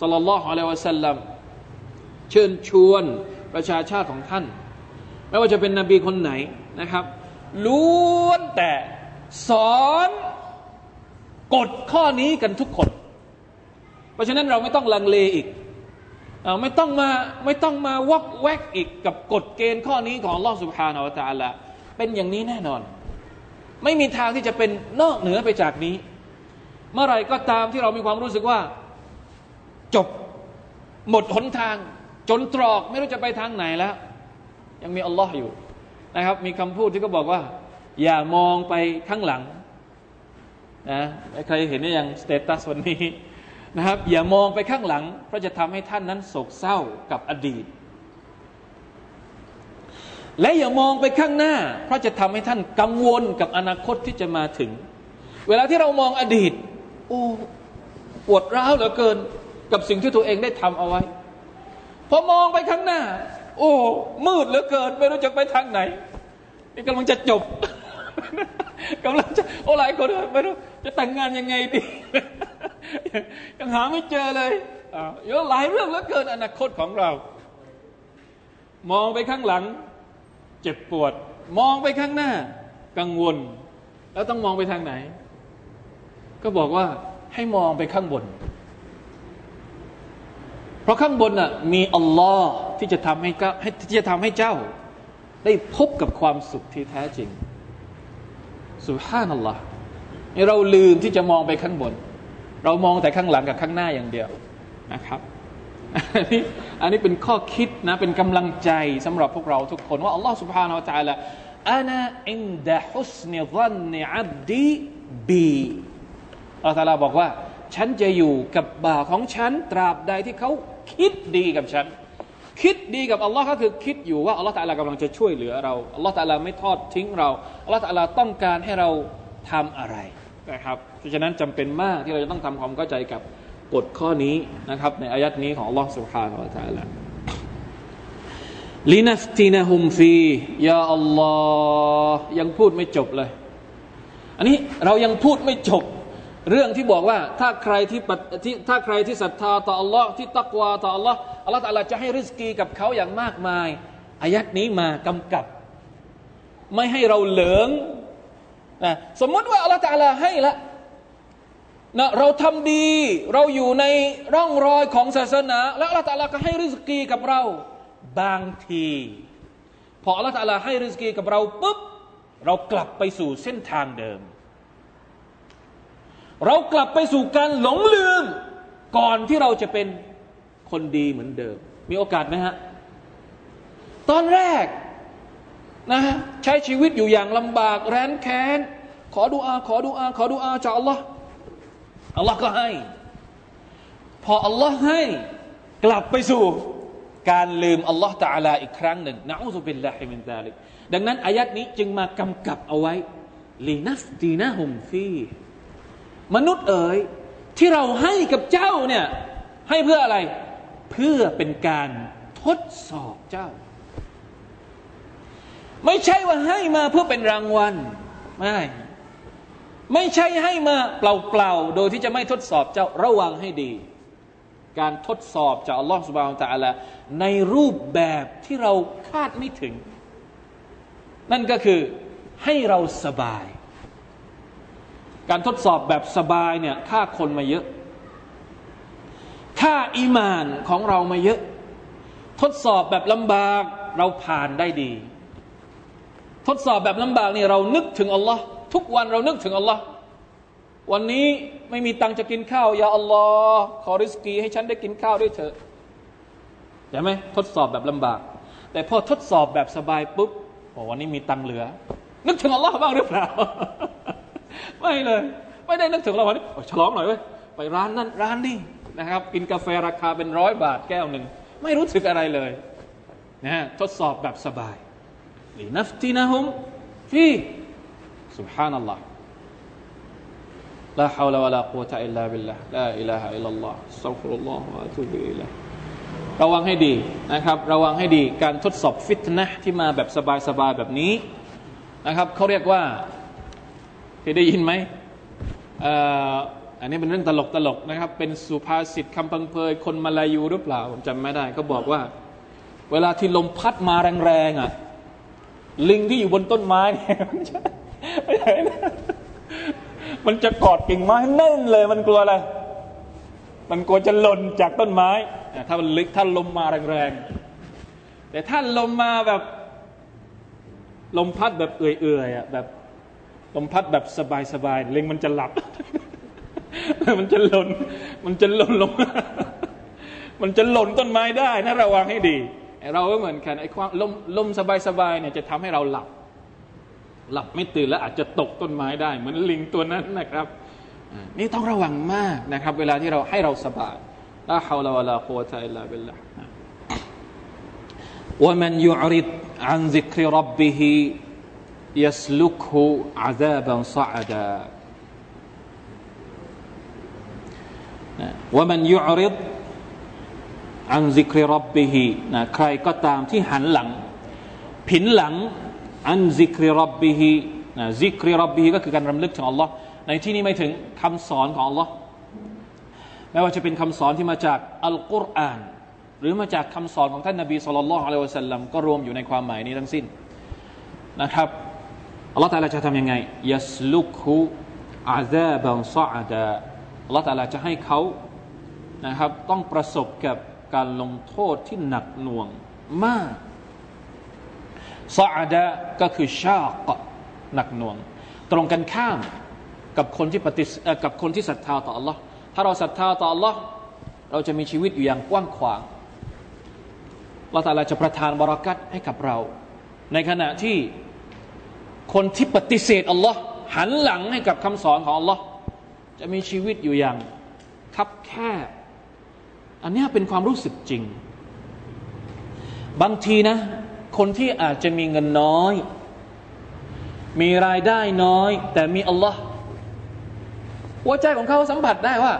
สุลต่านละฮ์อะลัยวะสัลลัมเชิญชวน ประชาชาติของท่าน ไม่ว่าจะเป็นนบีคนไหนนะครับล้วนแต่สอนกฎข้อนี้กันทุกคน เพราะฉะนั้นเราไม่ต้องลังเลอีกอไม่ต้องมาไม่ต้องมาวอกแวกอีกกับกฎเกณฑ์ข้อนี้ของลอสุภานาอัลตาละเป็นอย่างนี้แน่นอน ไม่มีทางที่จะเป็นนอกเหนือไปจากนี้ เมื่อไรก็ตามที่เรามีความรู้สึกว่า จบหมดหนทาง จนตรอกไม่รู้จะไปทางไหนแล้ว ยังมีอัลลอฮ์อยู่นะครับ มีคำพูดที่เขาบอกว่า อย่ามองไปข้างหลังนะใครเห็นได้ยังสเตตัสวันนี้นะครับ อย่ามองไปข้างหลัง เพราะจะทำให้ท่านนั้นโศกเศร้ากับอดีต และอย่ามองไปข้างหน้า เพราะจะทำให้ท่านกังวลกับอนาคตที่จะมาถึง เวลาที่เรามองอดีต โอ้ปวดร้าวเหลือเกิน กับสิ่งที่ตัวเองได้ทำเอาไว้ พอมองไปข้างหน้า โอ้ มืดเหลือเกิน ไม่รู้จะไปทางไหน นี่กำลังจะจบกำลังจะโอ้หลายคนไม่รู้จะแต่งงานยังไงดียังหาไม่เจอเลยเยอะหลายเรื่องแล้วเกินอนาคตของเรา มองไปข้างหลัง เจ็บปวด มองไปข้างหน้า กังวล แล้วต้องมองไปทางไหน ก็บอกว่าให้มองไปข้างบน เพราะข้างบนน่ะมีอัลลอฮ์ที่จะทำให้เจ้าที่จะทำให้เจ้า ได้พบกับความสุขที่แท้จริงسبحان الله เราลืมที่จะมองไปข้างบน เรามองแต่ข้างหลังกับข้างหน้าอย่างเดียวนะครับอันนี้อันนี้เป็นข้อคิดนะเป็นกำลังใจสำหรับพวกเราทุกคนว่าอัลลอฮ์ سبحان الله أنا عند حسن ظن عبدي بي อัลลอฮ์บอกว่า ฉันจะอยู่กับบ่าวของฉัน ตราบใดที่เขา คิดดีกับฉัน คิดดีกับอัลลอฮ์ก็คือคิดอยู่ว่าอัลลอฮ์ตะลากำลังจะช่วยเหลือเราอัลลอฮ์ตะลาไม่ทอดทิ้งเราอัลลอฮ์ตะลาต้องการให้เราทำอะไรนะครับเพราะฉะนั้นจำเป็นมากที่เราจะต้องทำความเข้าใจกับกฎข้อนี้นะครับ ในอายัดนี้ของอัลลอฮ์สุบฮานาอัลลอฮ์ลินัฟตินะฮุมฟียาอัลลอฮ์ยังพูดไม่จบเลย อันนี้เรายังพูดไม่จบ เรื่องที่บอกว่าถ้าใครที่ที่ถ้าใครที่ศรัทธาต่ออัลลอฮ์ที่ตักวาต่ออัลลอฮ์อัลลอฮ์ตะลาจะให้ริสกีกับเขาอย่างมากมายอายัดนี้มากำกับ ไม่ให้เราเหลืองนะสมมติว่าอัลลอฮ์ตะลาให้ละนะเราทำดี เราอยู่ในร่องรอยของศาสนา แล้วอัลลอฮฺตาลาก็ให้ริสกีกับเรา บางที พออัลลอฮฺตาลาให้ริสกีกับเราปุ๊บเรากลับไปสู่เส้นทางเดิม เรากลับไปสู่การหลงลืม ก่อนที่เราจะเป็นคนดีเหมือนเดิม มีโอกาสไหมฮะ ตอนแรกนะฮะใช้ชีวิตอยู่อย่างลำบากแร้นแค้น ขอดูอา ขอดูอา ขอดูอาจากอัลลอฮ์อัลลอฮ์ก็ให้ พออัลลอฮ์ให้กลับไปสู่การลืมอัลลอฮ์ตาลาอีกครั้งหนึ่งنعوذ بالله من ذلك ดังนั้นอายัดนี้จึงมากำกับเอาไว้لنفتنهم فيه มนุษย์เอ๋ยที่เราให้กับเจ้าเนี่ยให้เพื่ออะไร เพื่อเป็นการทดสอบเจ้า ไม่ใช่ว่าให้มาเพื่อเป็นรางวัลไม่ไม่ใช่ให้มาเปล่าๆโดยที่จะไม่ทดสอบเจ้าระวังให้ดี การทดสอบจากอัลลอฮฺสุบานตะอัลในรูปแบบที่เราคาดไม่ถึง นั่นก็คือให้เราสบาย การทดสอบแบบสบายเนี่ยค่าคนมาเยอะค่าอีมานของเรามาเยอะ ทดสอบแบบลำบากเราผ่านได้ดี ทดสอบแบบลำบากนี่เรานึกถึงอัลลอฮ์ทุกวันเรานึกถึงอัลลอฮ์วันนี้ไม่มีตังจะกินข้าวอย่าอัลลอฮ์ขอริสกีให้ฉันได้กินข้าวด้วยเถอะใช่ไหมทดสอบแบบลำบาก แต่พอทดสอบแบบสบายปุ๊บโอ้วันนี้มีตังเหลือ นึกถึงอัลลอฮ์บ้างหรือเปล่า ไม่เลย ไม่ได้นึกถึงเราวันนี้ฉลองหน่อยเว้ยไปร้านนั้นร้านนี้นะครับ กินกาแฟราคาเป็นร้อยบาทแก้วหนึ่งไม่รู้สึกอะไรเลยนะทดสอบแบบสบายลีนัฟตินะฮุมฟี سبحان الله لا حول ولا قوة إلا بالله لا إله إلا الله استغفر الله وأتوب إليه ระวังให้ดีนะครับ ระวังให้ดี การทดสอบฟิตนะที่มาแบบสบายๆแบบนี้นะครับเขาเรียกว่า เคยได้ยินไหมอันนี้เป็นเรื่องตลกตลกนะครับ เป็นสุภาษิตคำพังเพยคนมาลายูหรือเปล่าผมจำไม่ได้ก็บอกว่า เวลาที่ลมพัดมาแรงๆอะ ลิงที่อยู่บนต้นไม้เนี่ยมันจะกอดกิ่งไม้แน่นเลย มันกลัวอะไรมันกลัวจะหล่นจากต้นไม้ ถ้ามันลึกถ้าลมมาแรงๆแต่ถ้าลมมาแบบ ลมพัดแบบเอื่อยๆอะแบบ ลมพัดแบบสบายๆเล็งมันจะหลับ มันจะหล่น มันจะหล่นลงมันจะหล่นต้นไม้ได้นะระวังให้ดีเราก็เหมือนกันไอ้ความลมลมสบายๆเนี่ยจะทำให้เราหลับ หลับไม่ตื่นแล้วอาจจะตกต้นไม้ได้ เหมือนลิงตัวนั้นนะครับ นี่ต้องระวังมากนะครับ เวลาที่เราให้เราสบายลาฮาวลาวะลาโคตอิลาเบลละวะมันยุริดอันซิกรับบิฮิ يسلكه عذابا صعدا ومن يعرض عن ذكر ربه นะใครก็ตามที่หันหลัง ผินหลังอันซิกริรับบิฮินะซิกริรับบิฮิก็คือการรำลึกถึงอัลลอฮ์ในที่นี้ไม่ถึงคำสอนของอัลลอฮ์ไม่ว่าจะเป็นคำสอนที่มาจากอัลกุรอานหรือมาจากคำสอนของท่านนบีสุลต่านละฮ์อะลัยฮิวะสัลลัมก็รวมอยู่ในความหมายนี้ทั้งสิ้นนะครับ อัลลอฮ์ตาลาจะทำยังไงยัสลุกฮูอาซาบังซาดาอัลลอฮ์ตาลาจะให้เขานะครับ ต้องประสบกับการลงโทษที่หนักหน่วงมากซาดะก็คือชากหนักหน่วง ตรงกันข้ามกับคนที่ปฏิกับคนที่ศรัทธาต่อ Allah ถ้าเราศรัทธาต่อ Allah เราจะมีชีวิตอยู่อย่างกว้างขวางละตาลาจะประทานบรารักัตให้กับเรา ในขณะที่ คนที่ปฏิเสธอัลลอฮ์หันหลังให้กับคำสอนของอัลลอฮ์จะมีชีวิตอยู่อย่างคับแคบ อันนี้เป็นความรู้สึกจริง บางทีนะ คนที่อาจจะมีเงินน้อย มีรายได้น้อย แต่มีอัลลอฮ์หัวใจของเขาสัมผัสได้ว่า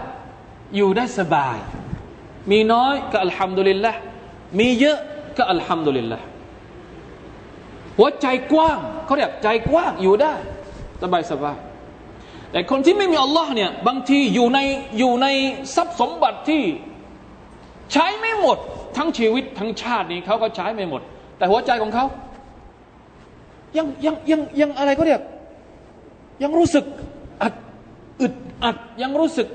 อยู่ได้สบาย มีน้อยก็อัลฮัมดุลิลละมีเยอะก็อัลฮัมดุลิลละ หัวใจกว้างเขาเรียกใจกว้างอยู่ได้ สบายสบายแต่คนที่ไม่มีอัลลอฮ์เนี่ยบางทีอยู่ในอยู่ในทรัพย์สมบัติที่ใช้ไม่หมด ทั้งชีวิตทั้งชาตินี้เขาก็ใช้ไม่หมด แต่หัวใจของเขายังยังยังยังอะไรก็เรียก ยังรู้สึกอัดอึดอัดยังรู้สึก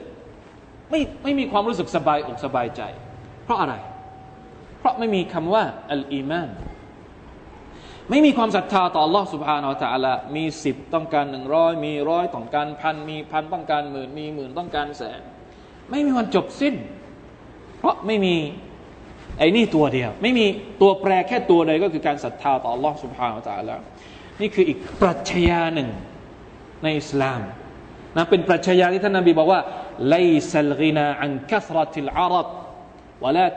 ไม่ไม่มีความรู้สึกสบายอกสบายใจ เพราะอะไร เพราะไม่มีคำว่าอัลอีมาน ไม่มีความศรัทธาต่อ Allah سبحانه และ تعالى มีสิบต้องการหนึ่งร้อยมีร้อยต้องการพันมีพันต้องการหมื่นมีหมื่นต้องการแสน ไม่มีวันจบสิ้น เพราะไม่มีไอ้นี่ตัวเดียว ไม่มีตัวแปรแค่ตัวใดก็คือการศรัทธาต่อ Allah سبحانه และ تعالى นี่คืออีกปรัชญาหนึ่งในอิสลามนะเป็นปรัชญาที่ท่านนบีบอกว่าไลซัลกินาอันคัสรติลอารับวะลา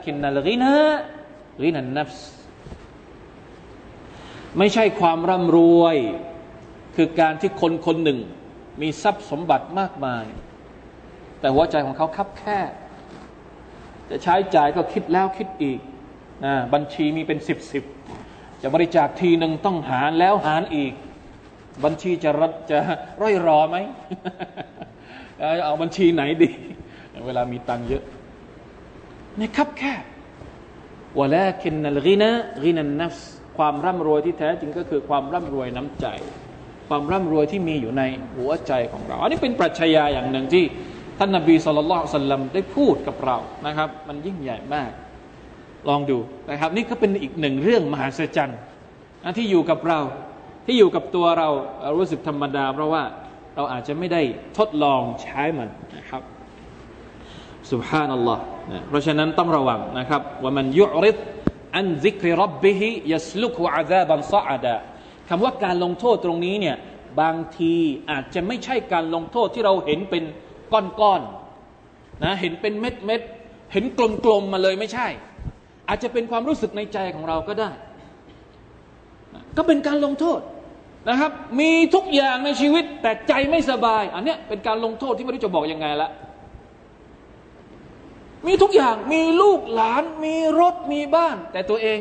ไม่ใช่ความร่ำรวย คือการที่คนคนหนึ่ง มีทรัพย์สมบัติมากมาย แต่หัวใจของเขาคับแค่จะใช้จ่ายก็คิดแล้วคิดอีกนะบัญชีมีเป็นสิบสิบจะบริจาคทีหนึ่งต้องหารแล้วหารอีก บัญชีจะรัจะร่อยรอไหมเอาบัญชีไหนดี เวลามีตังเยอะในคับแค่วะลา ความร่ำรวยที่แท้จริงก็คือความร่ำรวยน้ำใจ ความร่ำรวยที่มีอยู่ในหัวใจของเรา อันนี้เป็นปรัชญาอย่างหนึ่งที่ท่านนาบีสุลต่านสัลลัมได้พูดกับเรานะครับ มันยิ่งใหญ่มาก ลองดูนะครับ นี่ก็เป็นอีกหนึ่งเรื่องมหัศจรรย์ที่อยู่กับเราที่อยู่กับตัวเรารู้สึกธรรมดา เพราะว่าเราอาจจะไม่ได้ทดลองใช้มันนะครับสุบฮานัลลอฮ์เพราะฉะนั้นต้องระวังนะครับว่ามันยุริด อันซิกริรับบิฮิยัสลุกวอาซาบันซาอดะคำว่าการลงโทษตรงนี้เนี่ยบางทีอาจจะไม่ใช่การลงโทษที่เราเห็นเป็นก้อนๆนะเห็นเป็นเม็ดเม็ดเห็นกลมๆมาเลยไม่ใช่ อาจจะเป็นความรู้สึกในใจของเราก็ได้ ก็เป็นการลงโทษนะครับ มีทุกอย่างในชีวิตแต่ใจไม่สบาย อันนี้เป็นการลงโทษที่ไม่รู้จะบอกยังไงละ มีทุกอย่าง มีลูกหลาน มีรถ มีบ้าน แต่ตัวเอง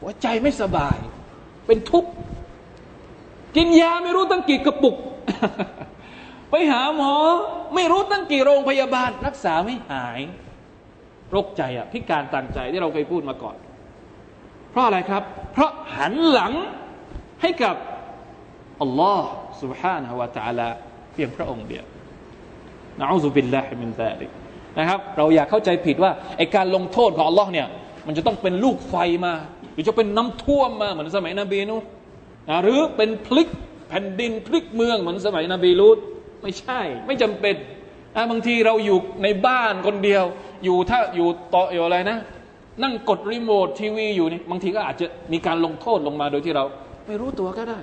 หัวใจไม่สบาย เป็นทุกข์ กินยาไม่รู้ตั้งกี่กระปุก ไปหาหมอ ไม่รู้ตั้งกี่โรงพยาบาล รักษาไม่หาย โรคใจอะพิการต่างใจที่เราเคยพูดมาก่อน เพราะอะไรครับ เพราะหันหลังให้กับอัลลอฮ์ سبحانه และ تعالى เพียงพระองค์เดียวนะอูซุบิลลาฮิมินซาลิก นะครับ เราอย่าเข้าใจผิดว่าไอการลงโทษของอัลลอฮ์เนี่ยมันจะต้องเป็นลูกไฟมา หรือจะเป็นน้ำท่วมมาเหมือนสมัยนบีนูห์นะหรือเป็นพลิกแผ่นดินพลิกเมืองเหมือนสมัยนบีลูดไม่ใช่ ไม่จำเป็นนะบางทีเราอยู่ในบ้านคนเดียว อยู่ถ้าอยู่ต่ออยู่อะไรนะ นั่งกดรีโมททีวีอยู่นี่บางทีก็อาจจะมีการลงโทษลงมาโดยที่เรา ไม่รู้ตัวก็ได้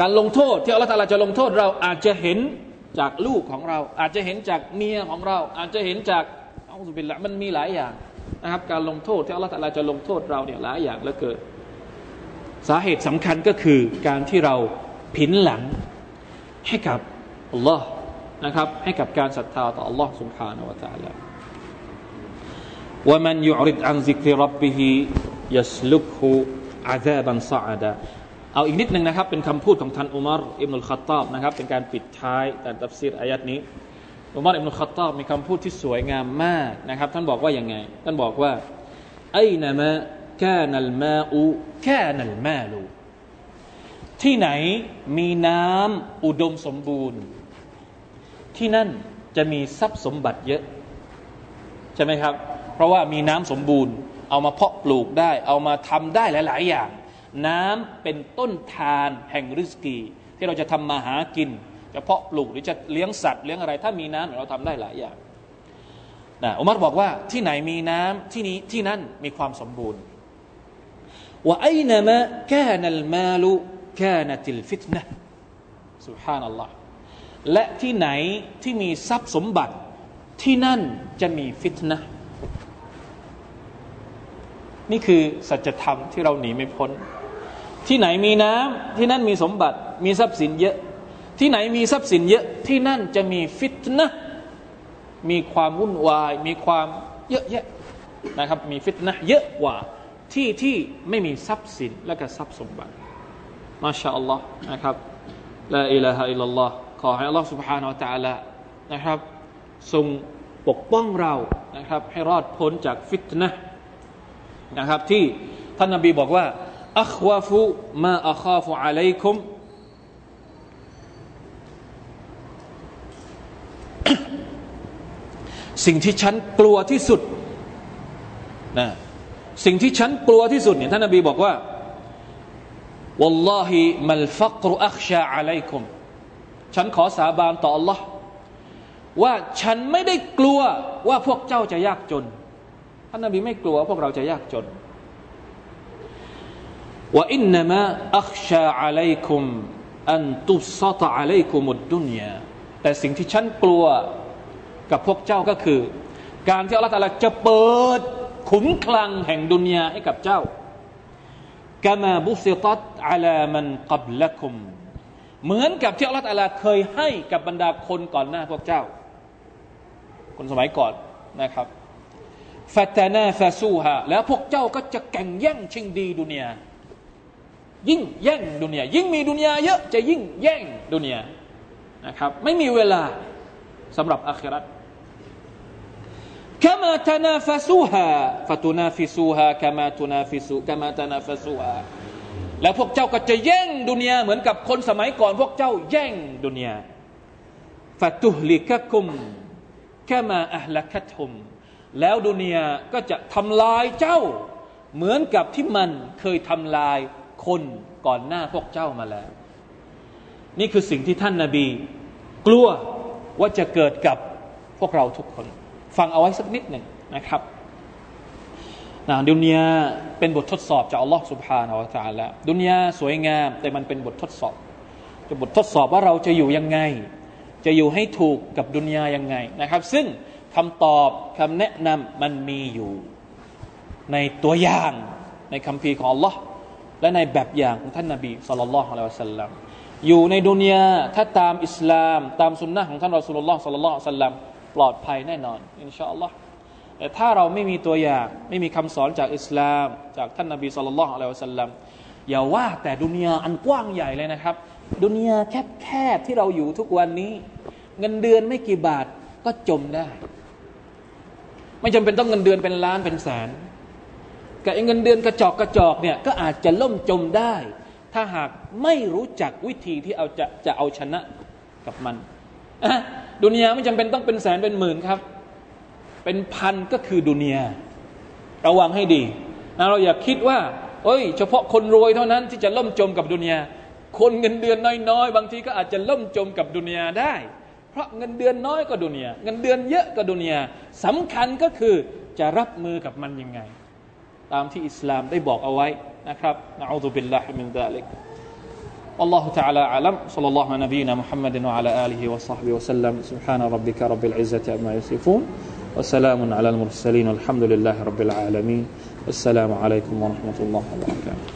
การลงโทษที่อัลลอฮฺจะลงโทษเราอาจจะเห็น จากลูกของเรา อาจจะเห็นจากเมียของเรา อาจจะเห็นจากอัลลอฮฺบินละมันมีหลายอย่างนะครับ การลงโทษที่อัลลอฮฺจะลงโทษเราเนี่ยหลายอย่างแลือเกิดสาเหตุสำคัญก็คือการที่เราผินหลังให้กับอัลลอฮ์นะครับ ให้กับการศรัทธาต่ออัลลอฮ์สุบฮานาวะตาลาว่ามันยุริดอันซิกริรับบิฮิยัสลุกฮูอาซาบันซาดา เอาอีกนิดหนึ่งนะครับ เป็นคำพูดของท่านอุมารอิบนุลขัตตอบนะครับ เป็นการปิดท้ายการตัฟซีรอายัดนี้อุมารอิบนุลขัตตอบมีคำพูดที่สวยงามมากนะครับ ท่านบอกว่าอย่างไง ท่านบอกว่าไอ้นามะกานัลมาอูกานัลมาลูที่ไหนมีน้ำอุดมสมบูรณ์ ที่นั่นจะมีทรัพย์สมบัติเยอะ ใช่ไหมครับ เพราะว่ามีน้ำสมบูรณ์ เอามาเพาะปลูกได้ เอามาทำได้หลาย ๆ อย่าง น้ำเป็นต้นทานแห่งริสกี ที่เราจะทำมาหากินจะเพาะปลูกหรือจะเลี้ยงสัตว์เลี้ยงอะไร ถ้ามีน้ำเราทำได้หลายอย่างนะอุมัรบอกว่าที่ไหนมีน้ำที่นี้ที่นั่นมีความสมบูรณ์ว่าไอ้นามะแค่นัลมาลุแค่นติลฟิตนะสุฮานัลลอฮ์และที่ไหนที่มีทรัพย์สมบัติที่นั่นจะมีฟิตนะนี่คือสัจธรรมที่เราหนีไม่พ้น ที่ไหนมีน้ำที่นั่นมีสมบัติ มีทรัพย์สินเยอะ ที่ไหนมีทรัพย์สินเยอะ ที่นั่นจะมีฟิตนะมีความวุ่นวาย มีความเยอะแยะนะครับ มีฟิตนะเยอะกว่าที่ที่ไม่มีทรัพย์สินและก็ทรัพย์สมบัติมาชาอัลลอฮ์นะครับละอิลาฮะอิลลัลลอฮ์ขอให้อัลลอฮ์ سبحانه และ تعالى นะครับทรงปกป้องเรานะครับ ให้รอดพ้นจากฟิตนะนะครับที่ท่านนบีบอกว่า อัควาฟุมาอัคาฟุอะลัยคุมสิ่งที่ฉันกลัวที่สุดนะสิ่งที่ฉันกลัวที่สุดเนี่ยท่านนบีบอกว่า والله ما الفقر أخشى عليكم ฉันขอสาบานต่อ Allah ว่าฉันไม่ได้กลัวว่าพวกเจ้าจะยากจนท่านนบีไม่กลัวพวกเราจะยากจน ว่าอินนามะอัคชาอะลัยคุมอันตุสตะอะลัยคุมุดดุนยาแต่สิ่งที่ฉันกลัวกับพวกเจ้าก็คือ การที่อัลลอฮฺจะเปิดขุมคลังแห่งดุนยาให้กับเจ้ากามาบุสิตัตอาลามันกับละคุม เหมือนกับที่อัลลอฮฺเคยให้กับบรรดาคนก่อนหน้าพวกเจ้า คนสมัยก่อนนะครับฟาตานาฟาซูฮาแล้วพวกเจ้าก็จะแข่งแย่งชิงดีดุนยา ยิ่งแย่งดุนยายิ่งมีดุนยาเยอะจะยิ่งแย่งดุนยานะครับไม่มีเวลาสำหรับอาคิรัต كما تنافسوها فتنافسوها كما تنافسوا كما تنافسوها แล้วพวกเจ้าก็จะแย่งดุนยาเหมือนกับคนสมัยก่อน พวกเจ้าแย่งดุนยาฟาตุฮลิกะคุมแค่มาอัลลักตุมแล้วดุนยาก็จะทำลายเจ้า เหมือนกับที่มันเคยทำลาย คนก่อนหน้าพวกเจ้ามาแล้ว นี่คือสิ่งที่ท่านนาบี กลัวว่าจะเกิดกับพวกเราทุกคน ฟังเอาไว้สักนิดหนึ่งนะครับนะดุนยาเป็นบททดสอบจากอัลลอฮ์สุบฮานาอัลลอฮฺละดุนยาสวยงาม แต่มันเป็นบททดสอบจะบททดสอบว่าเราจะอยู่ยังไง จะอยู่ให้ถูกกับดุนยายังไงนะครับ ซึ่งคำตอบคำแนะนำมันมีอยู่ ในตัวอย่างในคำพีของอัลลอฮ์ และในแบบอย่างของท่านนาบีสุลต่านละฮ์อะสัลลัมอยู่ในดุนยาถ้าตามอิสลาม ตามสุนนะของท่านรอสุลลอฮ์สุลลัลลอฮ์สัลลัมปลอดภัยแน่นอน อินชาอัลลอฮ์แต่ถ้าเราไม่มีตัวอย่างไม่มีคำสอนจากอิสลาม จากท่านนาบีสุลต่านละฮ์อะสัลลัมอย่าว่าแต่ดุนยาอันกว้างใหญ่เลยนะครับ ดุนยาแคบแคบที่เราอยู่ทุกวันนี้ เงินเดือนไม่กี่บาทก็จมได้ ไม่จำเป็นต้องเงินเดือนเป็นล้านเป็นแสน กับเงินเดือนกระจอกกระจอกเนี่ยก็อาจจะล่มจมได้ ถ้าหากไม่รู้จักวิธีที่เอาจะจะเอาชนะกับมันดุนยาไม่จำเป็นต้องเป็นแสนเป็นหมื่นครับ เป็นพันก็คือดุนยาระวังให้ดีนะเราอย่าคิดว่า เอ้ย เฉพาะคนรวยเท่านั้นที่จะล่มจมกับดุนยาคนเงินเดือนน้อยๆ บางทีก็อาจจะล่มจมกับดุนยาได้ เพราะเงินเดือนน้อยก็ดุนยาเงินเดือนเยอะก็ดุนยาสำคัญก็คือจะรับมือกับมันยังไง ตามที่อิสลามได้บอกเอาไว้นะครับนะอูซุบิลลาฮิมินซาลิก والله تعالى أعلم صلى الله على نبينا محمد وعلى آله وصحبه وسلم سبحان ربك رب العزة عما يصفون وسلام على المرسلين والحمد لله رب العالمين والسلام عليكم ورحمة الله وبركاته